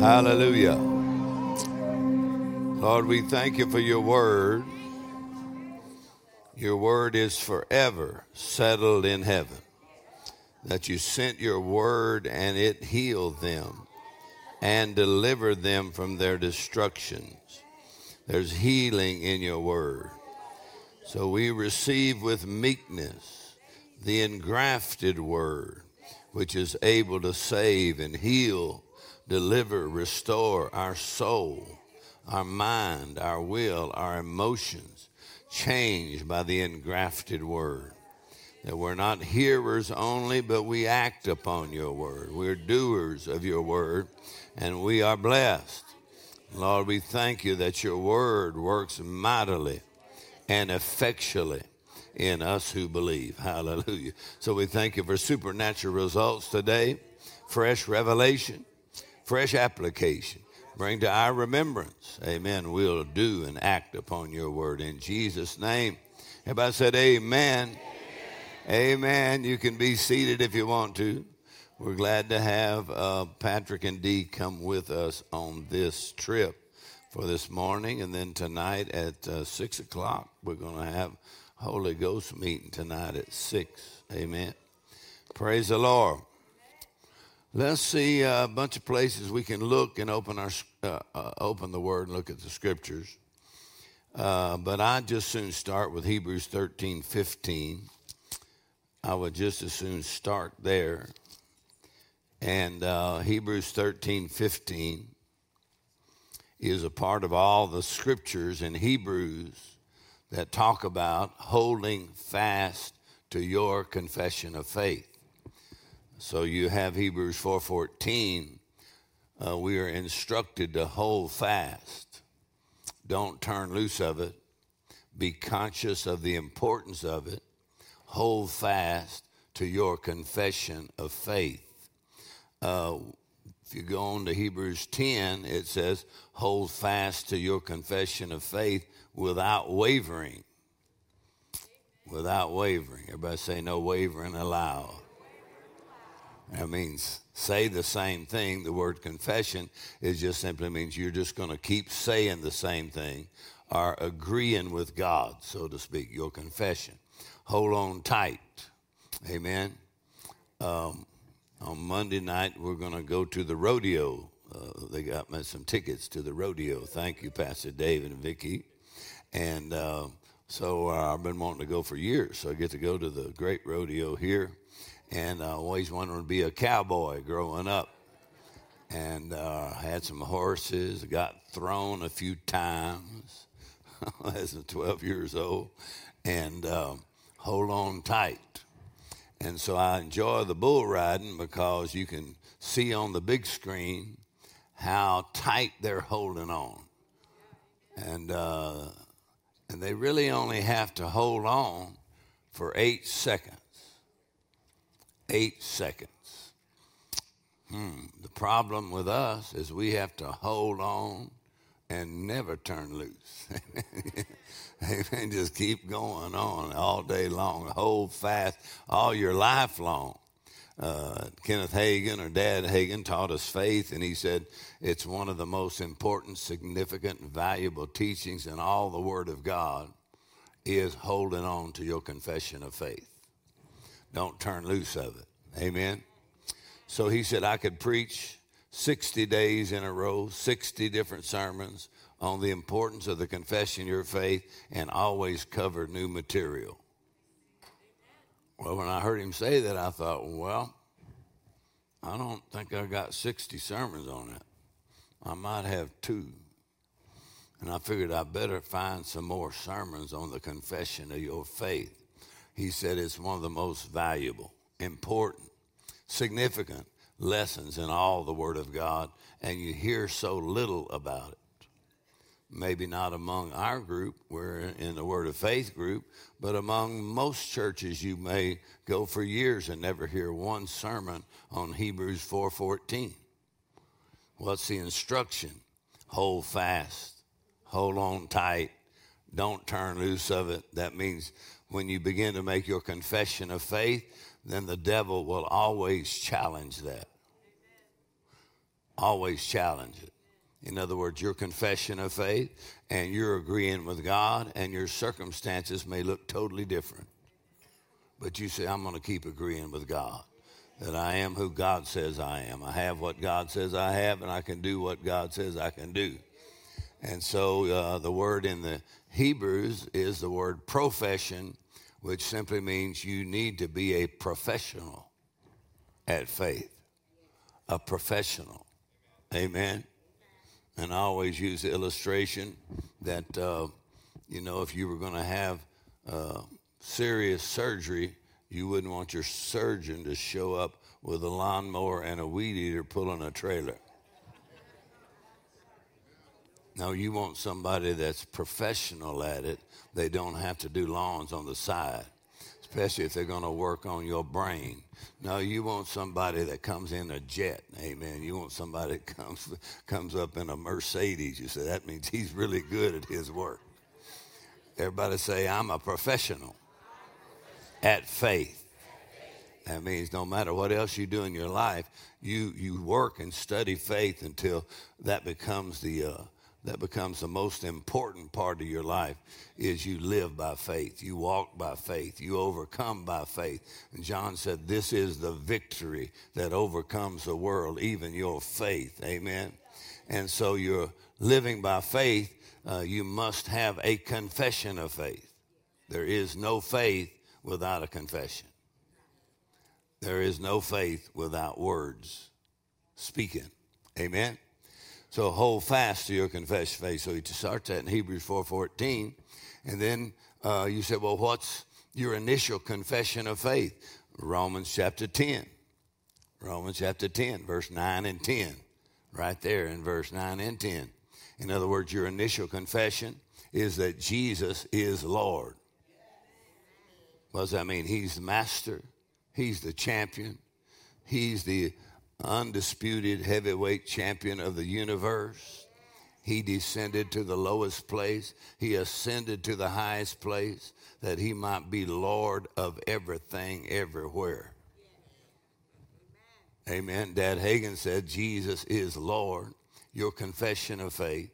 Hallelujah. Lord, we thank you for your word. Your word is forever settled in heaven. That you sent your word and it healed them and delivered them from their destructions. There's healing in your word. So we receive with meekness the engrafted word, which is able to save and heal, deliver, restore our soul, our mind, our will, our emotions, changed by the engrafted word. That we're not hearers only, but we act upon your word. We're doers of your word, and we are blessed. Lord, we thank you that your word works mightily and effectually in us who believe. Hallelujah. So we thank you for supernatural results today, fresh revelation, fresh application. Bring to our remembrance. Amen. We'll do and act upon your word in Jesus' name. Everybody said, Amen. Amen. amen. You can be seated if you want to. We're glad to have uh, Patrick and Dee come with us on this trip for this morning. And then tonight at uh, 6 o'clock, we're going to have Holy Ghost meeting tonight at 6. Amen. Praise the Lord. Let's see a bunch of places we can look and open our uh, uh, open the Word and look at the Scriptures. Uh, but I just soon start with Hebrews 13, 15. I would just as soon start there. And uh, Hebrews 13, 15 is a part of all the scriptures in Hebrews that talk about holding fast to your confession of faith. So you have Hebrews 4:14. Uh, we are instructed to hold fast. Don't turn loose of it. Be conscious of the importance of it. Hold fast to your confession of faith. Uh, if you go on to Hebrews 10, it says, hold fast to your confession of faith without wavering. Without wavering. Everybody say no wavering allowed. That means say the same thing. The word confession is just simply means you're just going to keep saying the same thing or agreeing with God, so to speak, your confession. Hold on tight. Amen. Um, on Monday night, we're going to go to the rodeo. Uh, they got me some tickets to the rodeo. Thank you, Pastor Dave and Vicky. And uh, so uh, I've been wanting to go for years. So I get to go to the great rodeo here. And I always wanted to be a cowboy growing up. And uh, had some horses, got thrown a few times as a 12 years old. And um, hold on tight and so I enjoy the bull riding because you can see on the big screen how tight they're holding on. And, uh, and they really only have to hold on for eight seconds. Eight seconds. Hmm. The problem with us is we have to hold on and never turn loose. Amen. Just keep going on all day long. Hold fast all your life long. Uh, Kenneth Hagin or Dad Hagin taught us faith, and he said it's one of the most important, significant, valuable teachings in all the Word of God is holding on to your confession of faith. Don't turn loose of it. Amen. So he said I could preach 60 days in a row, 60 different sermons, on the importance of the confession of your faith and always cover new material. Well, when I heard him say that, I thought, well, I don't think I got 60 sermons on it. I might have two. And I figured I better find some more sermons on the confession of your faith. He said it's one of the most valuable, important, significant lessons in all the Word of God, and you hear so little about it maybe not among our group, we're in the Word of Faith group, but among most churches you may go for years and never hear one sermon on Hebrews 4:14. What's the instruction? Hold fast, hold on tight, don't turn loose of it. That means when you begin to make your confession of faith, then the devil will always challenge that always challenge it. In other words, your confession of faith and you're agreeing with God, and your circumstances may look totally different. But you say, I'm going to keep agreeing with God that I am who God says I am. I have what God says I have, and I can do what God says I can do. And so uh, the word in the Hebrews is the word profession, which simply means you need to be a professional at faith. A professional. Amen. And I always use the illustration that, uh, you know, if you were going to have uh, serious surgery, you wouldn't want your surgeon to show up with a lawnmower and a weed eater pulling a trailer. No, you want somebody that's professional at it. They don't have to do lawns on the side, especially if they're going to work on your brain. No, you want somebody that comes in a jet. Amen. You want somebody that comes comes up in a Mercedes. You say that means he's really good at his work. Everybody say, I'm a professional at faith. That means no matter what else you do in your life, you, you work and study faith until that becomes the, uh, that becomes the most important part of your life is you live by faith you walk by faith you overcome by faith and john said this is the victory that overcomes the world even your faith amen and so you're living by faith uh, you must have a confession of faith there is no faith without a confession. There is no faith without words speaking. Amen. So hold fast to your confession faith. So you start that in Hebrews 4.14. And then uh, you say, well, what's your initial confession of faith? Romans chapter 10. Romans chapter 10, verse 9 and 10. Right there in verse 9 and 10. In other words, your initial confession is that Jesus is Lord. What does that mean? He's the master, he's the champion, he's the undisputed heavyweight champion of the universe. He descended to the lowest place, he ascended to the highest place that he might be Lord of everything, everywhere. Amen. Dad Hagin said, Jesus is Lord. Your confession of faith.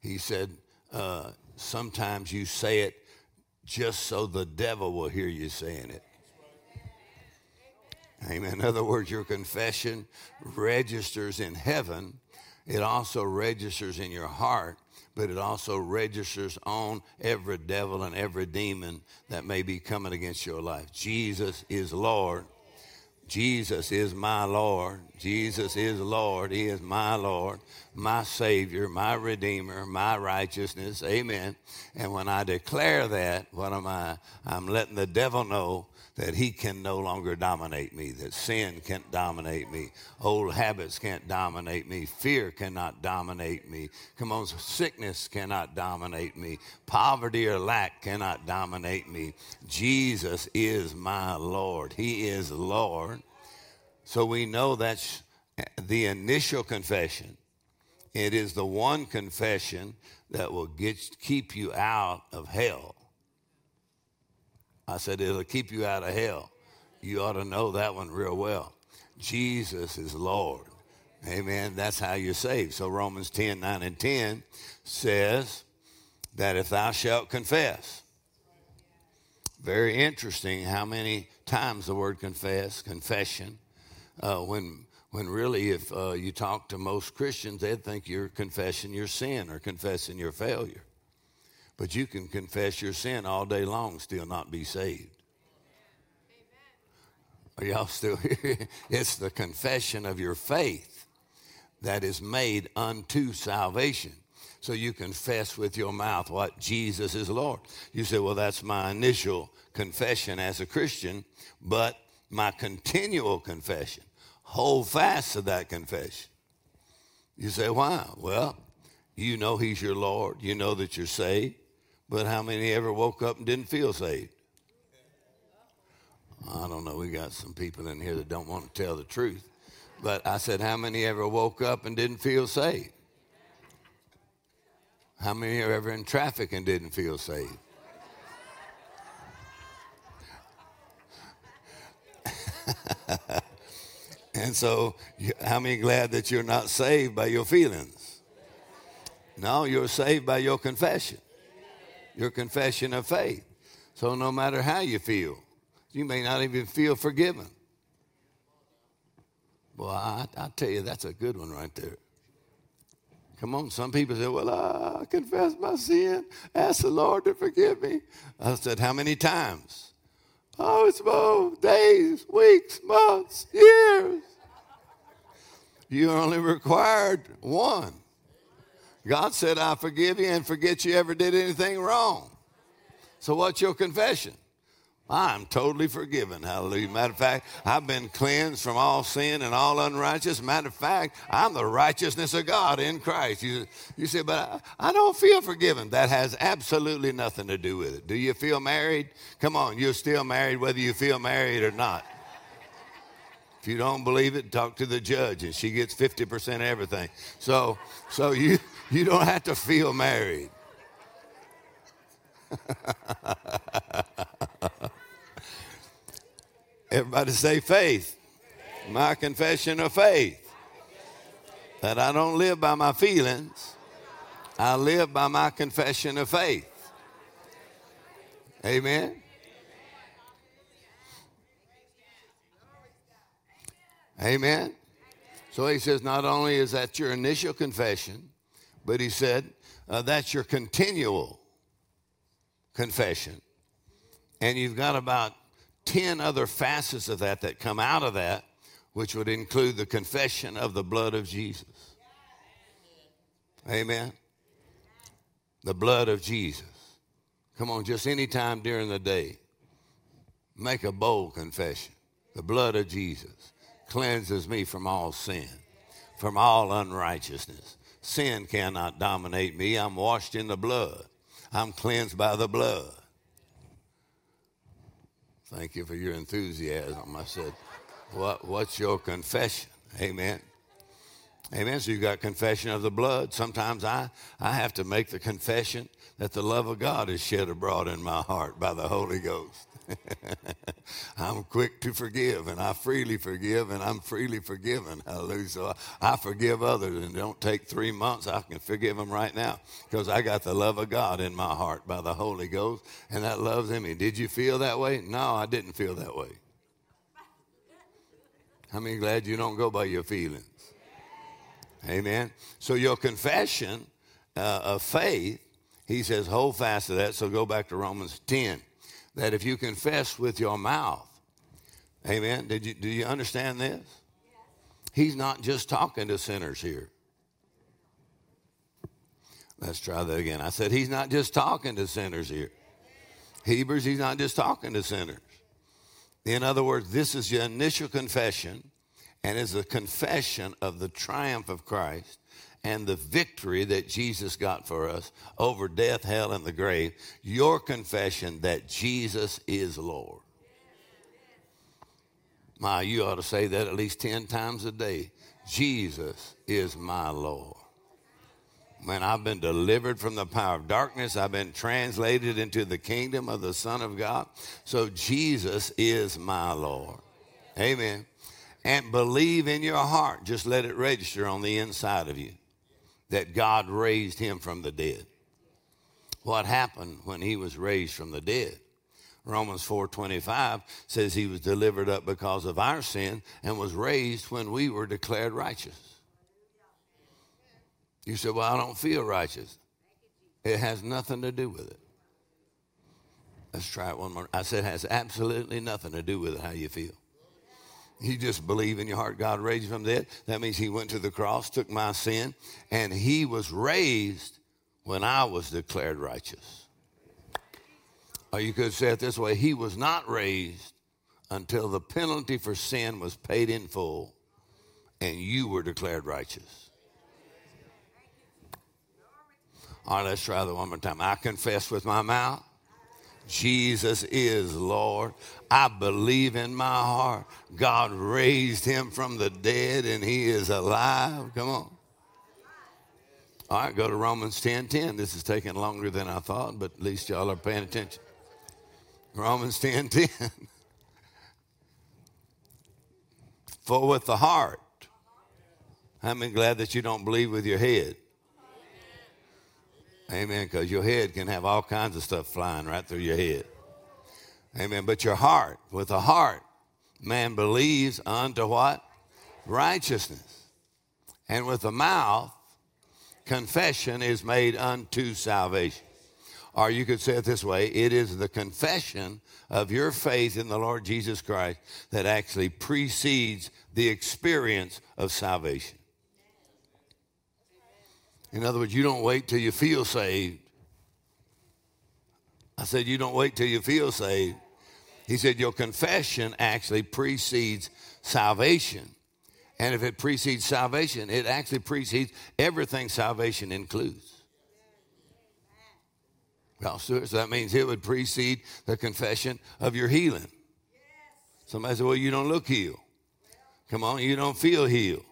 He said, uh, sometimes you say it just so the devil will hear you saying it. Amen. In other words, your confession registers in heaven. It also registers in your heart, but it also registers on every devil and every demon that may be coming against your life. Jesus is Lord. Jesus is my Lord. Jesus is Lord. He is my Lord, my Savior, my Redeemer, my righteousness. Amen. And when I declare that, what am I? I'm letting the devil know that he can no longer dominate me, that sin can't dominate me, old habits can't dominate me, fear cannot dominate me. Come on, sickness cannot dominate me, poverty or lack cannot dominate me. Jesus is my Lord. He is Lord. So we know that's the initial confession. It is the one confession that will get, keep you out of hell. I said, it'll keep you out of hell. You ought to know that one real well. Jesus is Lord. Amen. That's how you're saved. So Romans 10, 9, and 10 says that if thou shalt confess, very interesting how many times the word confess, confession, uh, when, when really if uh, you talk to most Christians, they'd think you're confessing your sin or confessing your failure. But you can confess your sin all day long, still not be saved. Are y'all still here? It's the confession of your faith that is made unto salvation. So you confess with your mouth what Jesus is Lord. You say, well, that's my initial confession as a Christian, but my continual confession. Hold fast to that confession. You say, why? Well, you know He's your Lord. You know that you're saved. But how many ever woke up and didn't feel saved? I don't know. We got some people in here that don't want to tell the truth. But I said, how many ever woke up and didn't feel saved? How many are ever in traffic and didn't feel saved? And so, how many glad that you're not saved by your feelings? No, you're saved by your confession, your confession of faith. So, no matter how you feel, you may not even feel forgiven. Well, I, I tell you, that's a good one right there. Come on, some people say, Well, I confess my sin, ask the Lord to forgive me. I said, How many times? Oh, it's about days, weeks, months, years. You're only required one. God said, I forgive you and forget you ever did anything wrong. So, what's your confession? I'm totally forgiven. Hallelujah. Matter of fact, I've been cleansed from all sin and all unrighteous. Matter of fact, I'm the righteousness of God in Christ. You, you say, but I, I don't feel forgiven. That has absolutely nothing to do with it. Do you feel married? Come on, you're still married whether you feel married or not. If you don't believe it, talk to the judge, and she gets 50% of everything. So, so you, you don't have to feel married. Everybody say faith. My confession of faith. That I don't live by my feelings, I live by my confession of faith. Amen. Amen. So he says, not only is that your initial confession, but he said, uh, that's your continual confession. And you've got about 10 other facets of that that come out of that, which would include the confession of the blood of Jesus. Amen. The blood of Jesus. Come on, just any time during the day, make a bold confession. The blood of Jesus cleanses me from all sin, from all unrighteousness. Sin cannot dominate me. I'm washed in the blood. I'm cleansed by the blood. Thank you for your enthusiasm. I said, what, What's your confession? Amen. Amen. So you've got confession of the blood. Sometimes I, I have to make the confession that the love of God is shed abroad in my heart by the Holy Ghost. I'm quick to forgive and I freely forgive and I'm freely forgiven. Hallelujah. So I, I forgive others and don't take three months. I can forgive them right now because I got the love of God in my heart by the Holy Ghost and that loves in me. Did you feel that way? No, I didn't feel that way. How many glad you don't go by your feelings? Amen. So your confession uh, of faith, he says, hold fast to that. So go back to Romans 10 that if you confess with your mouth, amen, did you, do you understand this? He's not just talking to sinners here. Let's try that again. I said, He's not just talking to sinners here. Hebrews, He's not just talking to sinners. In other words, this is your initial confession and is a confession of the triumph of Christ and the victory that Jesus got for us over death, hell, and the grave, your confession that Jesus is Lord. My, you ought to say that at least 10 times a day. Jesus is my Lord. When I've been delivered from the power of darkness, I've been translated into the kingdom of the Son of God. So Jesus is my Lord. Amen. And believe in your heart. Just let it register on the inside of you that God raised him from the dead. What happened when he was raised from the dead? Romans 4:25 says he was delivered up because of our sin and was raised when we were declared righteous. You said, "Well, I don't feel righteous." It has nothing to do with it. Let's try it one more. I said it has absolutely nothing to do with how you feel. You just believe in your heart God raised from the dead. That means he went to the cross, took my sin, and he was raised when I was declared righteous. Or you could say it this way He was not raised until the penalty for sin was paid in full and you were declared righteous. All right, let's try that one more time. I confess with my mouth Jesus is Lord. I believe in my heart God raised him from the dead and he is alive. Come on. All right, go to Romans 10 10. This is taking longer than I thought, but at least y'all are paying attention. Romans 10 10. For with the heart, I'm glad that you don't believe with your head. Amen. Because your head can have all kinds of stuff flying right through your head. Amen. But your heart, with the heart, man believes unto what? Righteousness. And with the mouth, confession is made unto salvation. Or you could say it this way it is the confession of your faith in the Lord Jesus Christ that actually precedes the experience of salvation. In other words, you don't wait till you feel saved. I said, you don't wait till you feel saved. He said, your confession actually precedes salvation. And if it precedes salvation, it actually precedes everything salvation includes. Well, so that means it would precede the confession of your healing. Somebody said, Well, you don't look healed. Come on, you don't feel healed.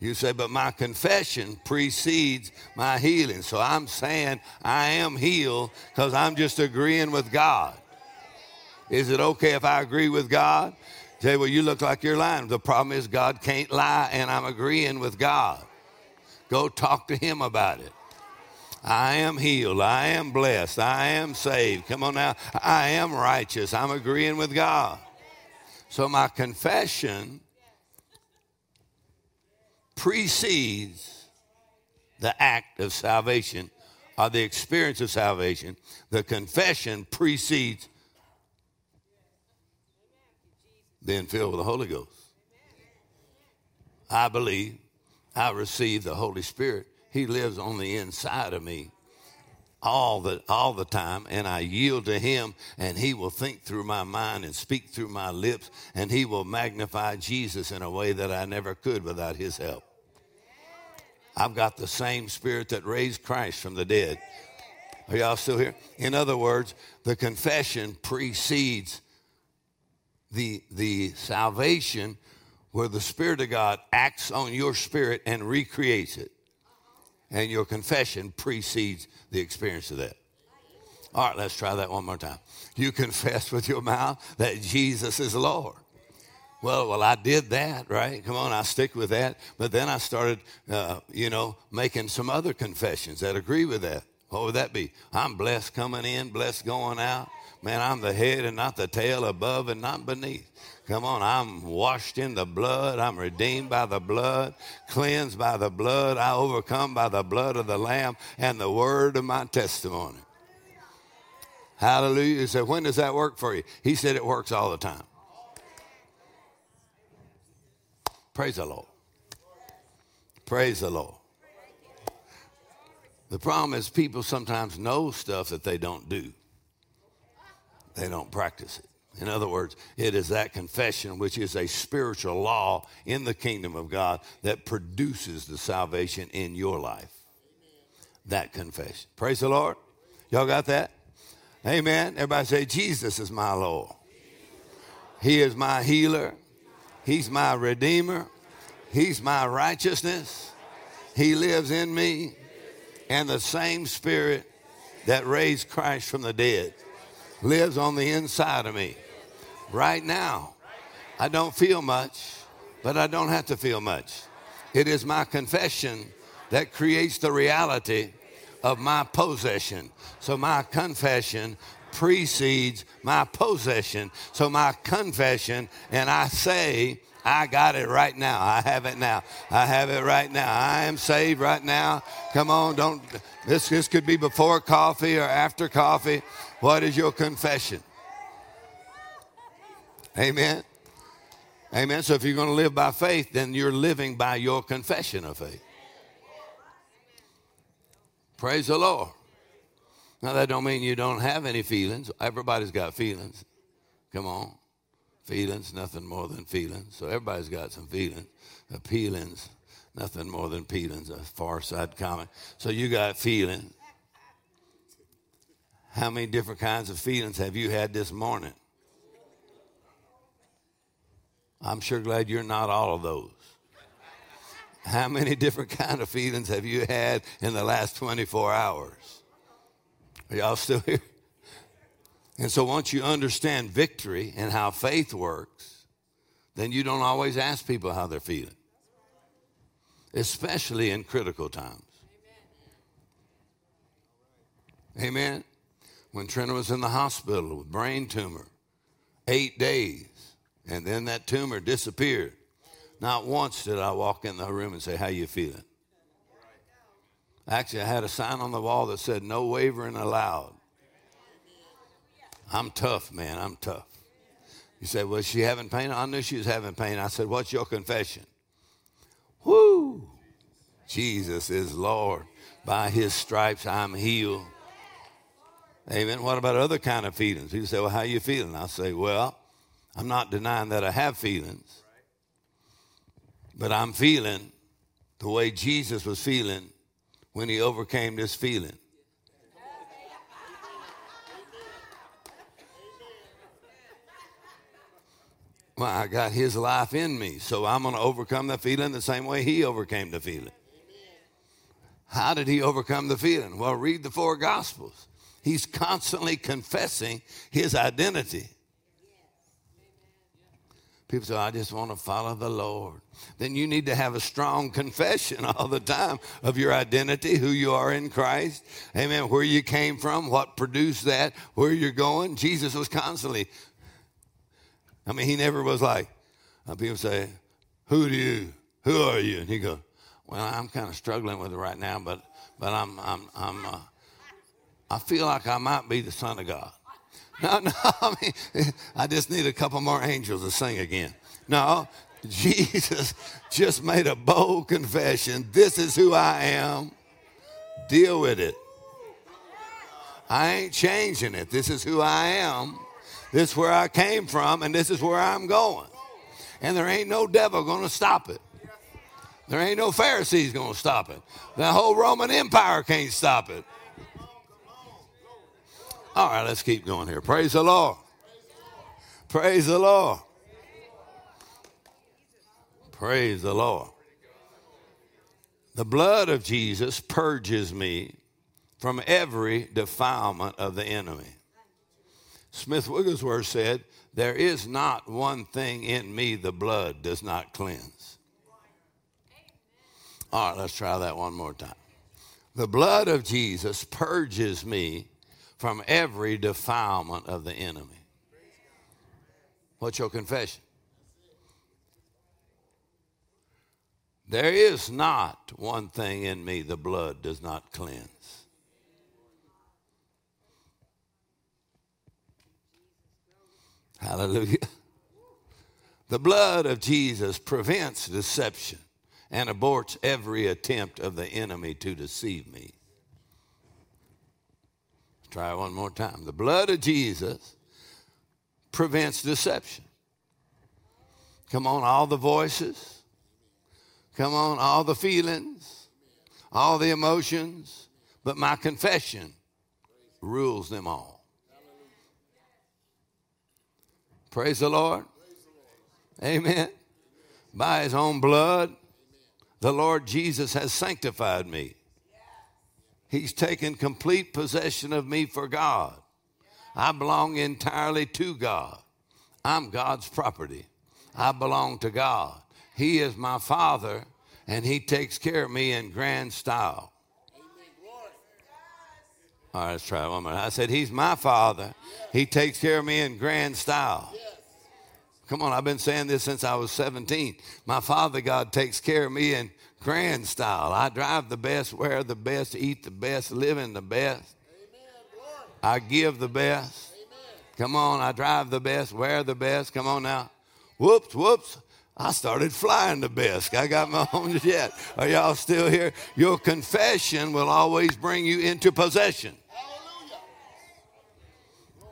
You say, But my confession precedes my healing. So I'm saying I am healed because I'm just agreeing with God. Is it okay if I agree with God? Say, well, you look like you're lying. The problem is God can't lie, and I'm agreeing with God. Go talk to Him about it. I am healed. I am blessed. I am saved. Come on now. I am righteous. I'm agreeing with God. So my confession precedes the act of salvation or the experience of salvation. The confession precedes being filled with the Holy Ghost. I believe I receive the Holy Spirit. He lives on the inside of me all the all the time and I yield to him and he will think through my mind and speak through my lips and he will magnify Jesus in a way that I never could without his help. I've got the same spirit that raised Christ from the dead. Are y'all still here? In other words, the confession precedes the, the salvation where the Spirit of God acts on your spirit and recreates it. And your confession precedes the experience of that. All right, let's try that one more time. You confess with your mouth that Jesus is Lord. Well, well, I did that, right? Come on, I stick with that. But then I started, uh, you know, making some other confessions that agree with that. What would that be? I'm blessed coming in, blessed going out. Man, I'm the head and not the tail, above and not beneath. Come on, I'm washed in the blood. I'm redeemed by the blood, cleansed by the blood. I overcome by the blood of the Lamb and the word of my testimony. Hallelujah. He said, When does that work for you? He said, It works all the time. Praise the Lord. Praise the Lord. The problem is, people sometimes know stuff that they don't do they don't practice it. In other words, it is that confession, which is a spiritual law in the kingdom of God, that produces the salvation in your life. That confession. Praise the Lord. Y'all got that? Amen. Everybody say, Jesus is my Lord. He is my healer. He's my redeemer. He's my righteousness. He lives in me. And the same spirit that raised Christ from the dead lives on the inside of me right now. I don't feel much, but I don't have to feel much. It is my confession that creates the reality of my possession. So my confession precedes my possession. So my confession, and I say, I got it right now. I have it now. I have it right now. I am saved right now. Come on, don't. This, this could be before coffee or after coffee. What is your confession? Amen. Amen. So if you're going to live by faith, then you're living by your confession of faith. Praise the Lord. Now that don't mean you don't have any feelings. Everybody's got feelings. Come on. Feelings, nothing more than feelings. So everybody's got some feelings. The nothing more than feelings. A far side comment. So you got feelings. How many different kinds of feelings have you had this morning? I'm sure glad you're not all of those. How many different kind of feelings have you had in the last 24 hours? Are y'all still here? And so once you understand victory and how faith works, then you don't always ask people how they're feeling, especially in critical times. Amen. When Trina was in the hospital with brain tumor, eight days, and then that tumor disappeared. Not once did I walk in the room and say, "How you feeling?" Actually, I had a sign on the wall that said, "No wavering allowed." I'm tough, man. I'm tough. You say, "Was she having pain?" I knew she was having pain. I said, "What's your confession?" Whoo! Jesus is Lord. By His stripes I'm healed. Amen. What about other kind of feelings? People say, "Well, how you feeling?" I say, "Well, I'm not denying that I have feelings, but I'm feeling the way Jesus was feeling when he overcame this feeling. Well, I got his life in me, so I'm going to overcome the feeling the same way he overcame the feeling. How did he overcome the feeling? Well, read the four gospels. He's constantly confessing his identity. People say, oh, I just want to follow the Lord. Then you need to have a strong confession all the time of your identity, who you are in Christ. Amen. Where you came from, what produced that, where you're going. Jesus was constantly, I mean, he never was like, uh, people say, Who do you, who are you? And he goes, Well, I'm kind of struggling with it right now, but, but I'm, I'm, I'm, uh, I feel like I might be the Son of God. No, no, I mean, I just need a couple more angels to sing again. No, Jesus just made a bold confession. This is who I am. Deal with it. I ain't changing it. This is who I am. This is where I came from, and this is where I'm going. And there ain't no devil going to stop it. There ain't no Pharisees going to stop it. The whole Roman Empire can't stop it. All right, let's keep going here. Praise the Lord. Praise the Lord. Praise the Lord. The blood of Jesus purges me from every defilement of the enemy. Smith Wigglesworth said, There is not one thing in me the blood does not cleanse. All right, let's try that one more time. The blood of Jesus purges me from every defilement of the enemy. What's your confession? There is not one thing in me the blood does not cleanse. Hallelujah. The blood of Jesus prevents deception and aborts every attempt of the enemy to deceive me. Try one more time. The blood of Jesus prevents deception. Come on, all the voices. Come on, all the feelings, all the emotions. But my confession rules them all. Praise the Lord. Amen. By his own blood, the Lord Jesus has sanctified me. He's taken complete possession of me for God. I belong entirely to God. I'm God's property. I belong to God. He is my Father, and He takes care of me in grand style. All right, let's try one more. I said, He's my Father. He takes care of me in grand style. Come on, I've been saying this since I was 17. My Father God takes care of me in grand style. I drive the best, wear the best, eat the best, live in the best. I give the best. Come on, I drive the best, wear the best. Come on now. Whoops, whoops. I started flying the best. I got my own jet. Are y'all still here? Your confession will always bring you into possession.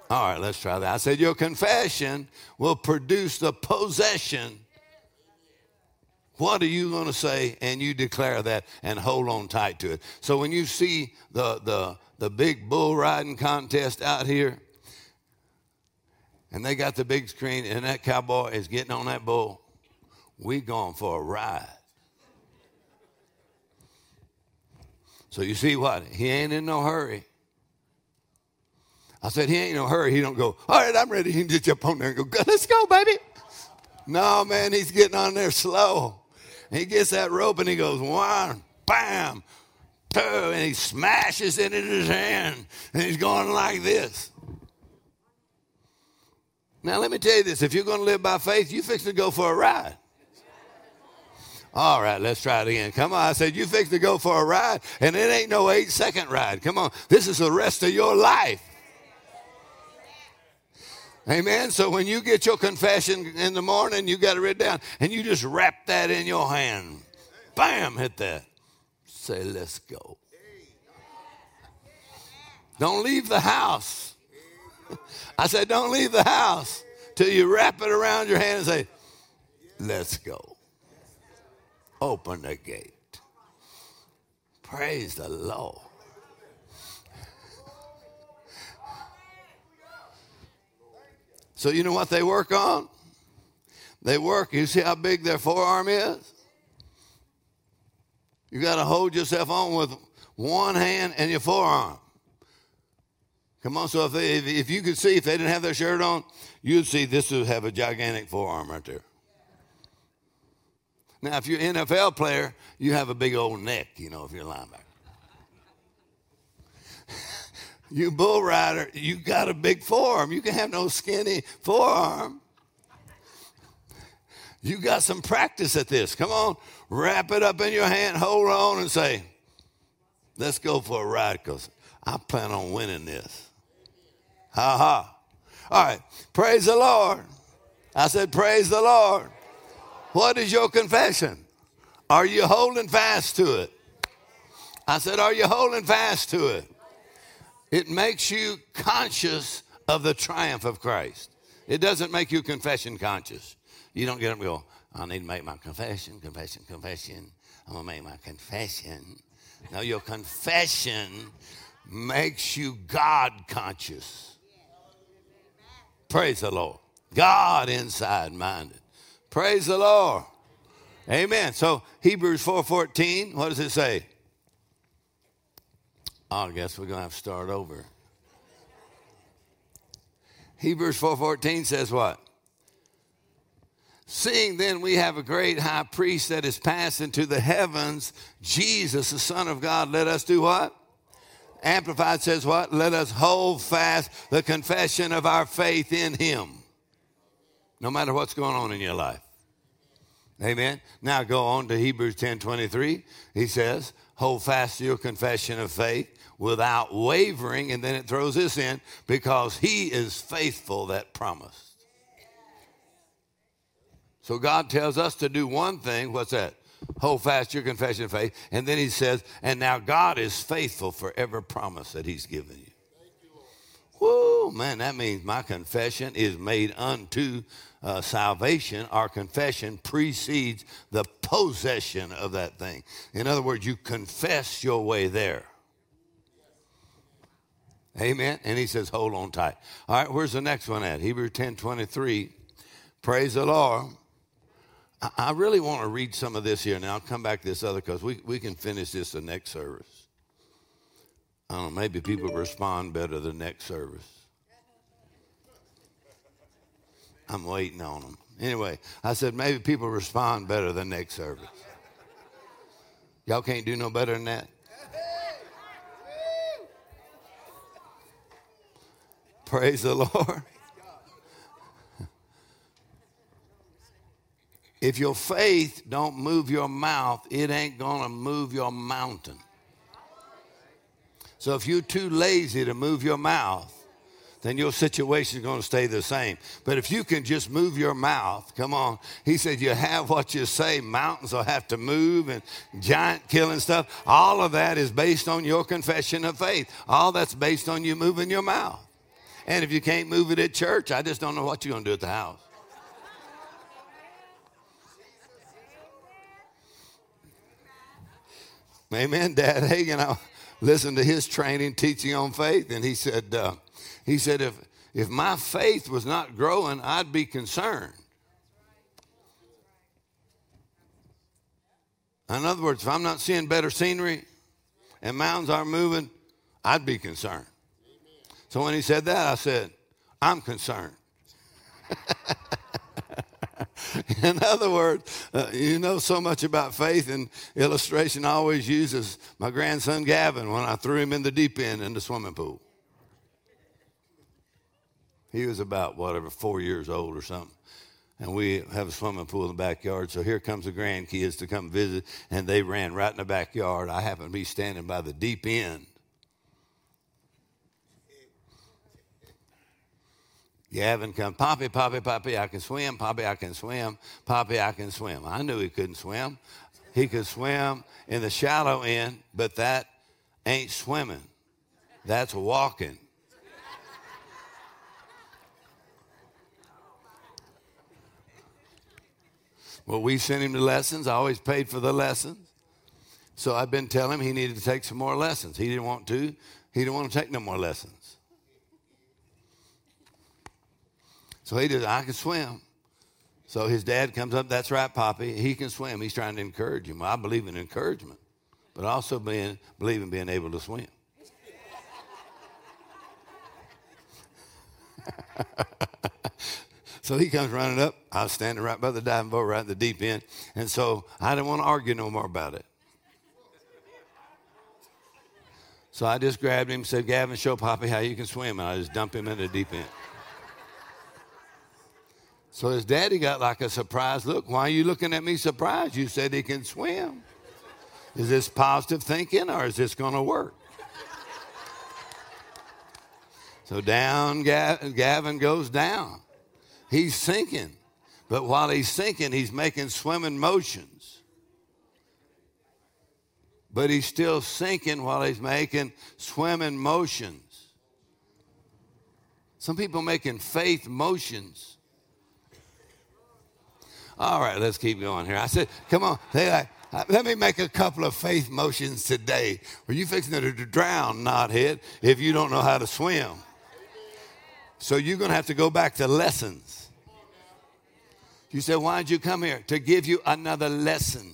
All right, let's try that. I said, Your confession will produce the possession what are you going to say? And you declare that and hold on tight to it. So when you see the, the, the big bull riding contest out here, and they got the big screen, and that cowboy is getting on that bull, we going for a ride. So you see what? He ain't in no hurry. I said, he ain't in no hurry. He don't go, all right, I'm ready. He can just jump on there and go, let's go, baby. No, man, he's getting on there slow. He gets that rope and he goes one, bam, two, and he smashes it in his hand and he's going like this. Now, let me tell you this if you're going to live by faith, you fix to go for a ride. All right, let's try it again. Come on. I said, you fix to go for a ride, and it ain't no eight second ride. Come on. This is the rest of your life. Amen. So when you get your confession in the morning, you got it written down, and you just wrap that in your hand. Bam, hit that. Say, let's go. Don't leave the house. I said, don't leave the house till you wrap it around your hand and say, let's go. Open the gate. Praise the Lord. So, you know what they work on? They work, you see how big their forearm is? You got to hold yourself on with one hand and your forearm. Come on, so if, they, if, you could see, if they didn't have their shirt on, you'd see this would have a gigantic forearm right there. Now, if you're an NFL player, you have a big old neck, you know, if you're a linebacker. You bull rider, you got a big forearm. You can have no skinny forearm. You got some practice at this. Come on, wrap it up in your hand, hold on, and say, let's go for a ride because I plan on winning this. Ha ha. All right, praise the Lord. I said, praise the Lord. What is your confession? Are you holding fast to it? I said, Are you holding fast to it? It makes you conscious of the triumph of Christ. It doesn't make you confession conscious. You don't get up and go, I need to make my confession, confession, confession. I'm going to make my confession. No, your confession makes you God conscious. Praise the Lord. God inside minded. Praise the Lord. Amen. So Hebrews 4:14, what does it say? I guess we're going to have to start over. Hebrews 4:14 says what? Seeing then we have a great high priest that is passed into the heavens, Jesus, the Son of God, let us do what? Amplified says what? Let us hold fast the confession of our faith in him. No matter what's going on in your life. Amen. Now go on to Hebrews 10 23. He says, Hold fast to your confession of faith without wavering. And then it throws this in because he is faithful that promised. So God tells us to do one thing. What's that? Hold fast your confession of faith. And then he says, And now God is faithful for every promise that he's given you. Whoa, man, that means my confession is made unto uh, salvation. Our confession precedes the possession of that thing. In other words, you confess your way there. Amen. And he says, hold on tight. All right, where's the next one at? Hebrew 10 23. Praise the Lord. I, I really want to read some of this here, Now, I'll come back to this other because we, we can finish this the next service. I don't know, maybe people respond better the next service. I'm waiting on them. Anyway, I said maybe people respond better the next service. Y'all can't do no better than that. Praise the Lord. If your faith don't move your mouth, it ain't going to move your mountain. So if you're too lazy to move your mouth, then your situation is going to stay the same. But if you can just move your mouth, come on. He said, You have what you say, mountains will have to move and giant killing stuff. All of that is based on your confession of faith. All that's based on you moving your mouth. And if you can't move it at church, I just don't know what you're going to do at the house. Amen. Dad Hagin, I listened to his training, teaching on faith, and he said, uh, he said, if, if my faith was not growing, I'd be concerned. In other words, if I'm not seeing better scenery and mountains aren't moving, I'd be concerned. So when he said that, I said, I'm concerned. In other words, uh, you know so much about faith, and illustration I always uses my grandson Gavin when I threw him in the deep end in the swimming pool. He was about, whatever, four years old or something. And we have a swimming pool in the backyard. So here comes the grandkids to come visit, and they ran right in the backyard. I happened to be standing by the deep end. Gavin come, Poppy, Poppy, Poppy, I can swim. Poppy, I can swim. Poppy, I can swim. I knew he couldn't swim. He could swim in the shallow end, but that ain't swimming. That's walking. Well, we sent him to lessons. I always paid for the lessons. So I've been telling him he needed to take some more lessons. He didn't want to. He didn't want to take no more lessons. So he did, I can swim. So his dad comes up, that's right, Poppy. He can swim. He's trying to encourage him. I believe in encouragement, but also being, believe in being able to swim. So he comes running up. I was standing right by the diving board, right at the deep end. And so I didn't want to argue no more about it. So I just grabbed him and said, Gavin, show Poppy how you can swim. And I just dumped him in the deep end. So his daddy got like a surprised look. Why are you looking at me surprised? You said he can swim. Is this positive thinking or is this going to work? So down Gavin goes down. He's sinking. But while he's sinking, he's making swimming motions. But he's still sinking while he's making swimming motions. Some people making faith motions. All right, let's keep going here. I said, come on. They like, uh, let me make a couple of faith motions today. Are you fixing to drown, knothead, if you don't know how to swim? So you're going to have to go back to lessons. You said, Why did you come here? To give you another lesson.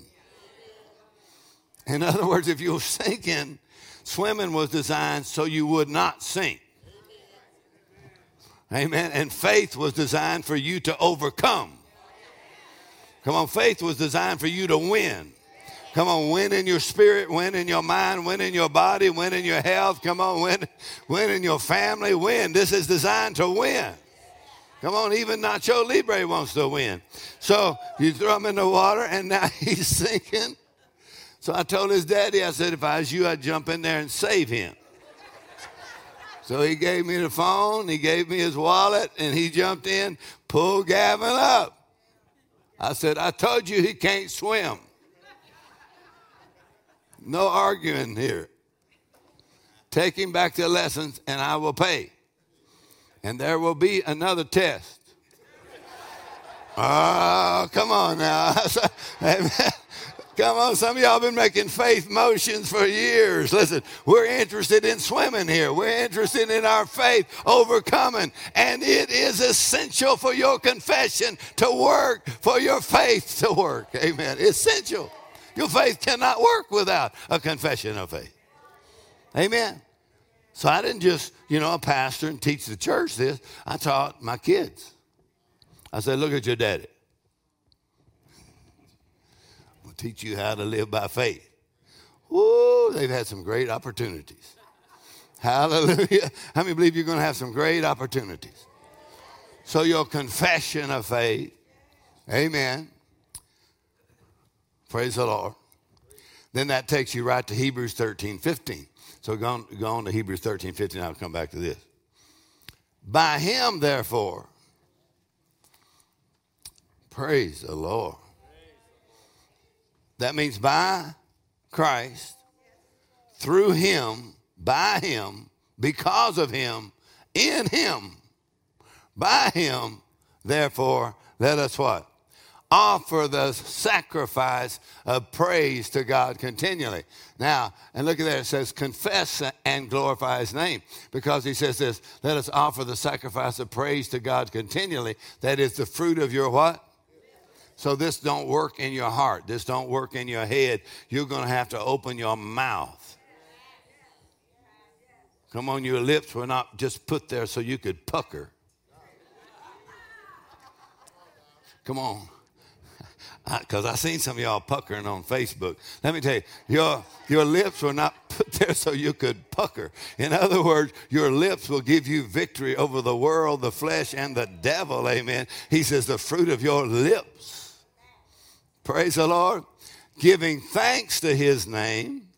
In other words, if you're sinking, swimming was designed so you would not sink. Amen. And faith was designed for you to overcome. Come on, faith was designed for you to win. Come on, win in your spirit, win in your mind, win in your body, win in your health. Come on, win, win in your family, win. This is designed to win. Come on, even Nacho Libre wants to win. So you throw him in the water, and now he's sinking. So I told his daddy, I said, if I was you, I'd jump in there and save him. So he gave me the phone, he gave me his wallet, and he jumped in, pulled Gavin up. I said, I told you he can't swim. No arguing here. Take him back to the lessons and I will pay. And there will be another test. Oh, come on now. Come on, some of y'all have been making faith motions for years. Listen, we're interested in swimming here. We're interested in our faith overcoming. And it is essential for your confession to work, for your faith to work. Amen. Essential. Your faith cannot work without a confession of faith. Amen. So I didn't just, you know, a pastor and teach the church this. I taught my kids. I said, look at your daddy. Teach you how to live by faith. Woo, they've had some great opportunities. Hallelujah. How many believe you're going to have some great opportunities? So your confession of faith, amen, Praise the Lord. Then that takes you right to Hebrews 13, 15. So go on, go on to Hebrews 13, 15. I'll come back to this. By him, therefore, praise the Lord. That means by Christ, through him, by him, because of him, in him, by him, therefore, let us what? offer the sacrifice of praise to God continually. Now, and look at there, it says, confess and glorify his name. Because he says this, let us offer the sacrifice of praise to God continually. That is the fruit of your what? So this don't work in your heart. This don't work in your head. You're going to have to open your mouth. Come on, your lips were not just put there so you could pucker. Come on. because I, seen some of y'all puckering on Facebook. Let me tell you, your, your lips were not put there so you could pucker. In other words, your lips will give you victory over the world, the flesh, and the devil. Amen. He says, the fruit of your lips. Praise the Lord. Giving thanks to his name.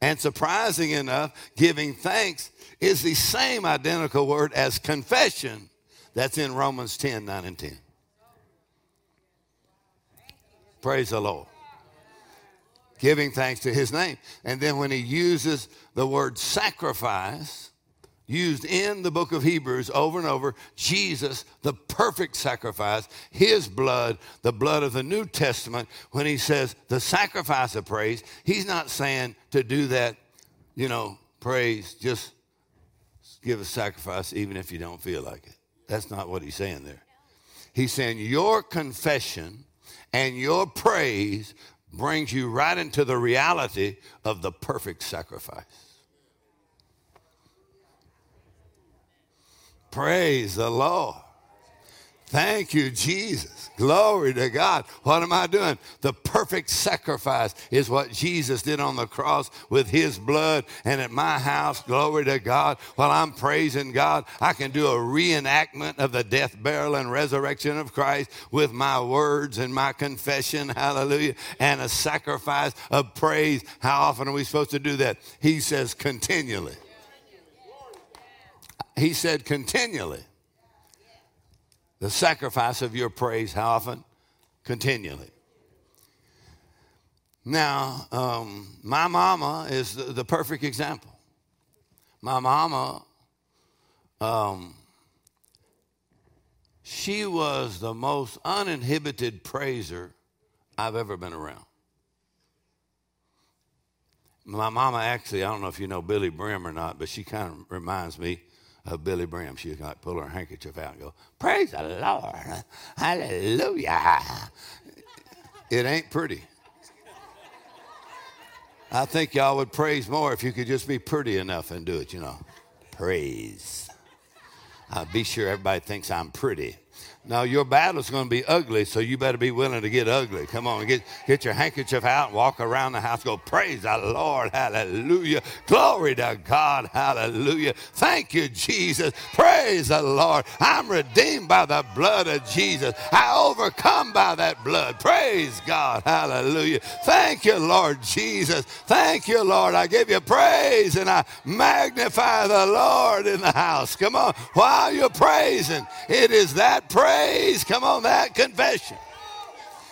And surprising enough, giving thanks is the same identical word as confession that's in Romans 10 9 and 10. Praise the Lord. Giving thanks to his name. And then when he uses the word sacrifice, used in the book of Hebrews over and over, Jesus, the perfect sacrifice, his blood, the blood of the New Testament, when he says the sacrifice of praise, he's not saying to do that, you know, praise, just give a sacrifice even if you don't feel like it. That's not what he's saying there. He's saying your confession and your praise brings you right into the reality of the perfect sacrifice. Praise the Lord. Thank you, Jesus. Glory to God. What am I doing? The perfect sacrifice is what Jesus did on the cross with his blood. And at my house, glory to God, while I'm praising God, I can do a reenactment of the death, burial, and resurrection of Christ with my words and my confession. Hallelujah. And a sacrifice of praise. How often are we supposed to do that? He says continually. He said continually the sacrifice of your praise. How often? Continually. Now, um, my mama is the, the, perfect example. My mama, um, she was the most uninhibited praiser I've ever been around. My mama actually, I don't know if you know Billye Brim or not, but she kind of reminds me of Billye Brim. She like pull her handkerchief out and go, Praise the Lord. Hallelujah. It ain't pretty. I think y'all would praise more if you could just be pretty enough and do it, you know. Praise. Uh, be sure everybody thinks I'm pretty. Now your battle's going to be ugly, so you better be willing to get ugly. Come on, get get your handkerchief out walk around the house. Go praise the Lord, hallelujah, glory to God, hallelujah. Thank you, Jesus. Praise the Lord. I'm redeemed by the blood of Jesus. I overcome by that blood. Praise God, hallelujah. Thank you, Lord Jesus. Thank you, Lord. I give you praise and I magnify the Lord in the house. Come on, while you're praising, it is that praise praise, come on, that confession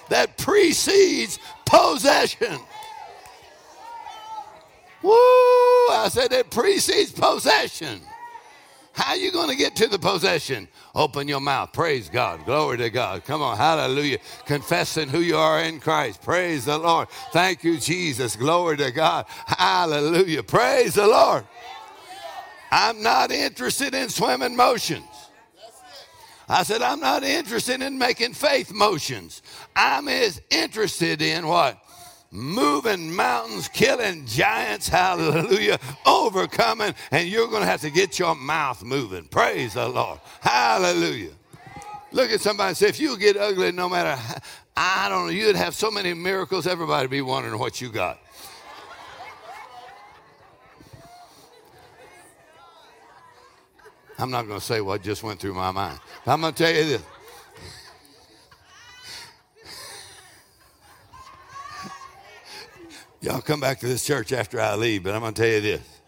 that precedes possession. Woo! I said it precedes possession. How you going to get to the possession? Open your mouth. Praise God. Glory to God. Come on. Hallelujah. Confessing who you are in Christ. Praise the Lord. Thank you, Jesus. Glory to God. Hallelujah. Praise the Lord. I'm not interested in swimming motions. I said, I'm not interested in making faith motions. I'm as interested in what? Moving mountains, killing giants, hallelujah, overcoming, and you're going to have to get your mouth moving. Praise the Lord. Hallelujah. Look at somebody and say, if you get ugly, no matter, I don't know, you'd have so many miracles, everybody be wondering what you got. I'm not going to say what just went through my mind. I'm going to tell you this. Y'all come back to this church after I leave, but I'm going to tell you this.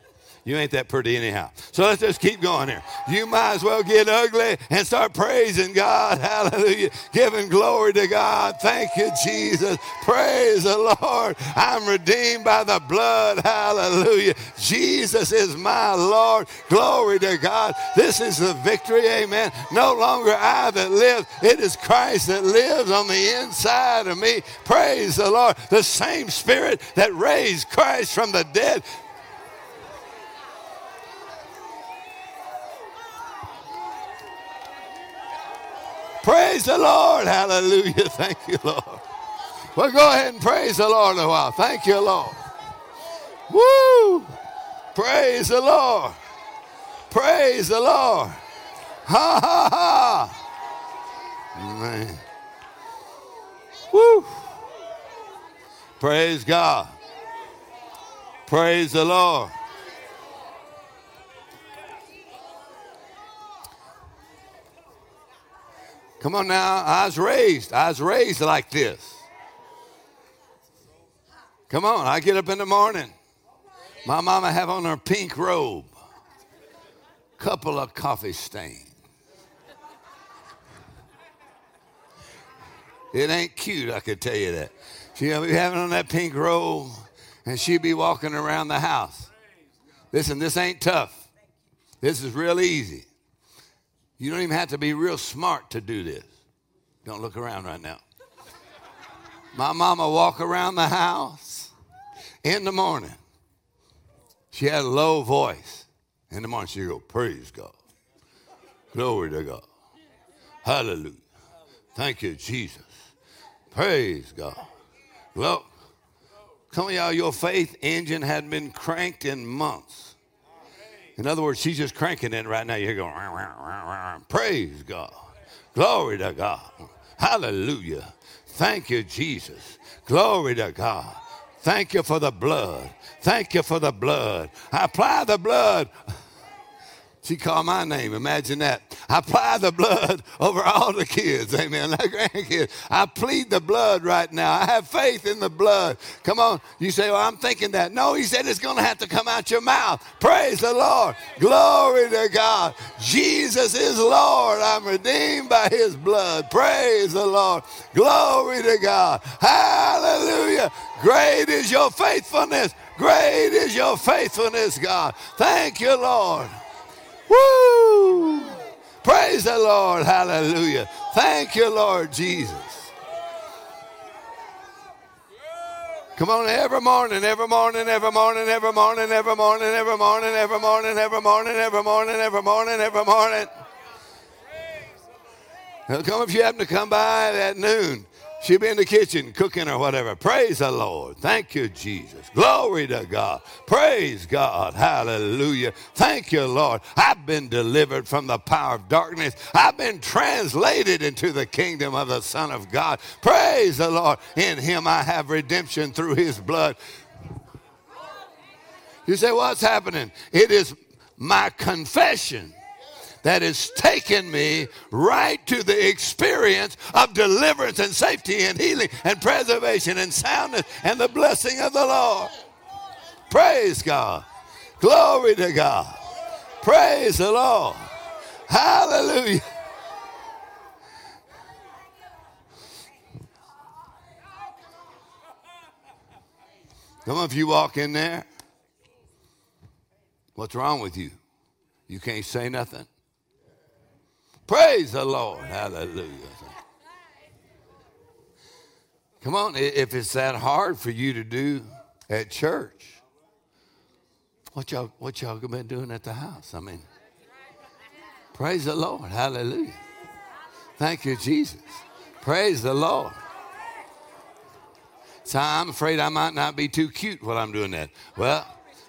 You ain't that pretty anyhow. So let's just keep going here. You might as well get ugly and start praising God. Hallelujah. Giving glory to God. Thank you, Jesus. Praise the Lord. I'm redeemed by the blood. Hallelujah. Jesus is my Lord. Glory to God. This is the victory. Amen. No longer I that live. It is Christ that lives on the inside of me. Praise the Lord. The same spirit that raised Christ from the dead Praise the Lord. Hallelujah. Thank you, Lord. Well, go ahead and praise the Lord a while. Thank you, Lord. Woo! Praise the Lord. Praise the Lord. Ha ha ha. Man. Woo! Praise God. Praise the Lord. Come on now. Was raised. Was raised like this. Come on. I get up in the morning. My mama have on her pink robe. Couple of coffee stains. It ain't cute, I could tell you that. She'll be having on that pink robe and she'll be walking around the house. Listen, this ain't tough. This is real easy. You don't even have to be real smart to do this. Don't look around right now. My mama walk around the house in the morning. She had a low voice. In the morning, she'd go, Praise God. Glory to God. Hallelujah. Thank you, Jesus. Praise God. Well, come of y'all, your faith engine had been cranked in months. In other words, she's just cranking it right now. You're going, praise God. Glory to God. Hallelujah. Thank you, Jesus. Glory to God. Thank you for the blood. Thank you for the blood. I apply the blood. She called my name. Imagine that. I apply the blood over all the kids. Amen. The grandkids. I plead the blood right now. I have faith in the blood. Come on. You say, well, I'm thinking that. No, he said it's going to have to come out your mouth. Praise the Lord. Glory to God. Jesus is Lord. I'm redeemed by his blood. Praise the Lord. Glory to God. Hallelujah. Great is your faithfulness. Great is your faithfulness, God. Thank you, Lord. Woo! Praise the Lord. Hallelujah. Thank you, Lord Jesus. Come on, every morning, every morning, every morning, every morning, every morning, every morning, every morning, every morning, every morning, every morning, every morning. Come if you happen to come by at noon. She'll be in the kitchen cooking or whatever. Praise the Lord. Thank you, Jesus. Glory to God. Praise God. Hallelujah. Thank you, Lord. I've been delivered from the power of darkness. I've been translated into the kingdom of the Son of God. Praise the Lord. In Him I have redemption through His blood. You say, What's happening? It is my confession that has taken me right to the experience of deliverance and safety and healing and preservation and soundness and the blessing of the Lord. Praise God. Glory to God. Praise the Lord. Hallelujah. Come on, if you walk in there, what's wrong with you? You can't say nothing. Praise the Lord. Hallelujah. Come on, if it's that hard for you to do at church, what y'all, what y'all been doing at the house? I mean, praise the Lord. Hallelujah. Thank you, Jesus. Praise the Lord. So I'm afraid I might not be too cute while I'm doing that. Well,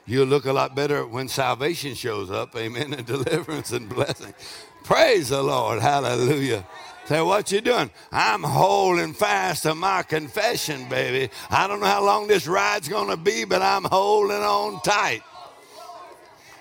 you'll look a lot better when salvation shows up. Amen. And deliverance and blessing. Praise the Lord. Hallelujah. Say, what you doing? I'm holding fast to my confession, baby. I don't know how long this ride's going to be, but I'm holding on tight.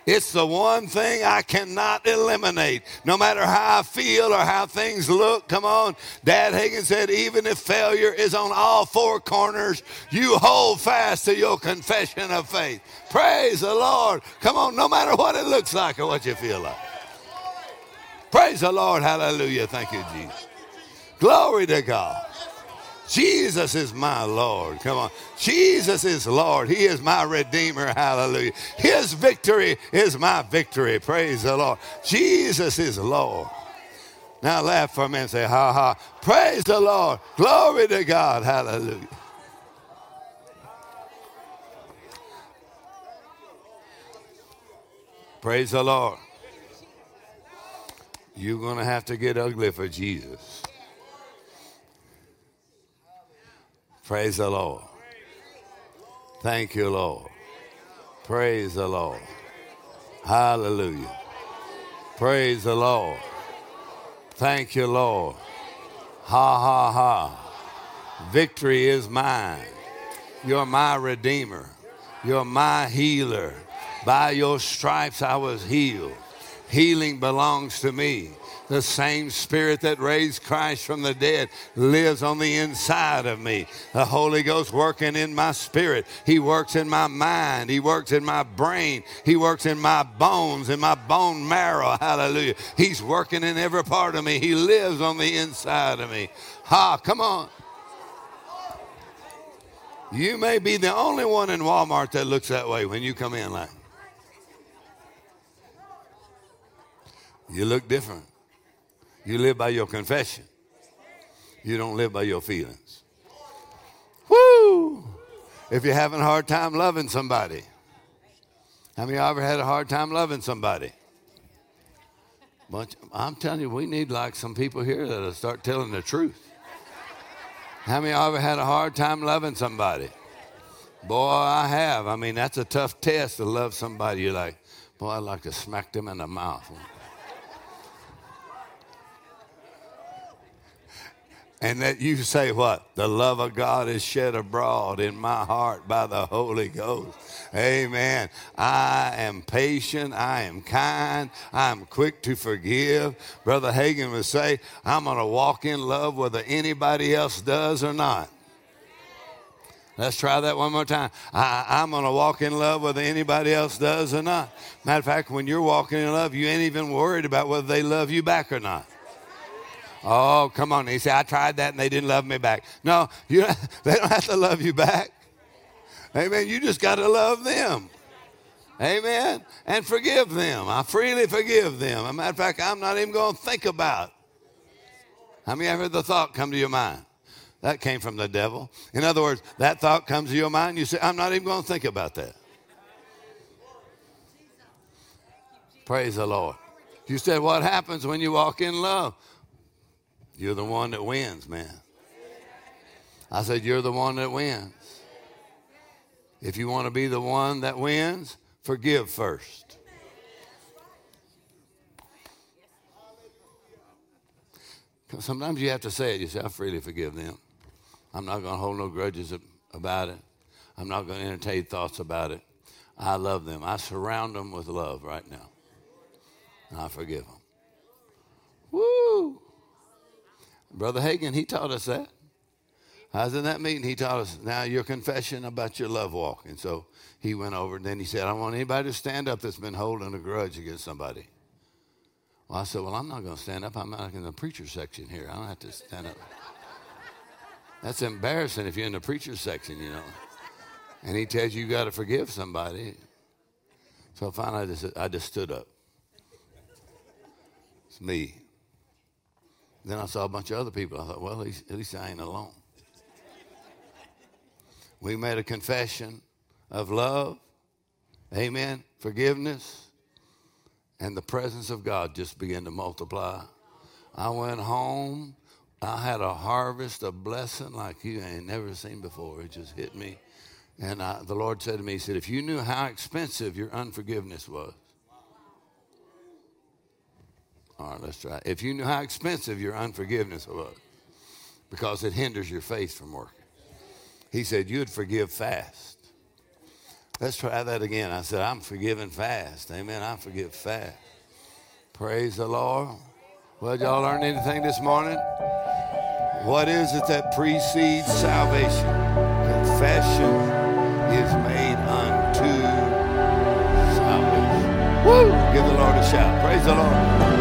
It's the one thing I cannot eliminate. No matter how I feel or how things look, come on. Dad Hagin said, even if failure is on all four corners, you hold fast to your confession of faith. Praise the Lord. Come on, no matter what it looks like or what you feel like. Praise the Lord. Hallelujah. Thank you, Jesus. Glory to God. Jesus is my Lord. Come on. Jesus is Lord. He is my Redeemer. Hallelujah. His victory is my victory. Praise the Lord. Jesus is Lord. Now laugh for a minute and say, ha ha. Praise the Lord. Glory to God. Hallelujah. Praise the Lord. You're going to have to get ugly for Jesus. Praise the Lord. Thank you, Lord. Praise the Lord. Hallelujah. Praise the Lord. Thank you, Lord. Ha, ha, ha. Victory is mine. You're my redeemer. You're my healer. By your stripes I was healed. Healing belongs to me. The same spirit that raised Christ from the dead lives on the inside of me. The Holy Ghost working in my spirit. He works in my mind. He works in my brain. He works in my bones, in my bone marrow. Hallelujah. He's working in every part of me. He lives on the inside of me. Ha, come on. You may be the only one in Walmart that looks that way when you come in like. You look different. You live by your confession. You don't live by your feelings. Woo! If you're having a hard time loving somebody, how many of you ever had a hard time loving somebody? Bunch, I'm telling you, we need like some people here that'll start telling the truth. How many of you ever had a hard time loving somebody? Boy, I have. I mean, that's a tough test to love somebody. You're like, boy, I'd like to smack them in the mouth. And that you say what? The love of God is shed abroad in my heart by the Holy Ghost. Amen. I am patient. I am kind. I am quick to forgive. Brother Hagin would say, I'm going to walk in love whether anybody else does or not. Let's try that one more time. I, am going to walk in love whether anybody else does or not. Matter of fact, when you're walking in love, you ain't even worried about whether they love you back or not. Oh, come on. He said, I tried that and they didn't love me back. No, you, they don't have to love you back. Amen. You just got to love them. Amen. And forgive them. I freely forgive them. As a matter of fact, I'm not even going to think about. How many ever the thought come to your mind? That came from the devil. In other words, that thought comes to your mind, you say, I'm not even going to think about that. Praise the Lord. You said, What happens when you walk in love? You're the one that wins, man. I said, You're the one that wins. If you want to be the one that wins, forgive first. Sometimes you have to say it. You say, I freely forgive them. I'm not going to hold no grudges about it. I'm not going to entertain thoughts about it. I love them. I surround them with love right now. And I forgive them. Woo! Brother Hagin, he taught us that. I was in that meeting. He taught us now your confession about your love walk. And so he went over and then he said, I don't want anybody to stand up that's been holding a grudge against somebody. Well, I said, Well, I'm not going to stand up. I'm not in the preacher section here. I don't have to stand up. That's embarrassing if you're in the preacher section, you know. And he tells you you got to forgive somebody. So finally, I just, I just stood up. It's me. Then I saw a bunch of other people. I thought, well, at least, at least I ain't alone. We made a confession of love, amen, forgiveness, and the presence of God just began to multiply. I went home. I had a harvest of blessing like you ain't never seen before. It just hit me. And I, the Lord said to me, He said, if you knew how expensive your unforgiveness was, all right, let's try. If you knew how expensive your unforgiveness was, because it hinders your faith from working. He said, You'd forgive fast. Let's try that again. I said, I'm forgiving fast. Amen. I forgive fast. Praise the Lord. Well, y'all learn anything this morning? What is it that precedes salvation? Confession is made unto salvation. Woo! Give the Lord a shout. Praise the Lord.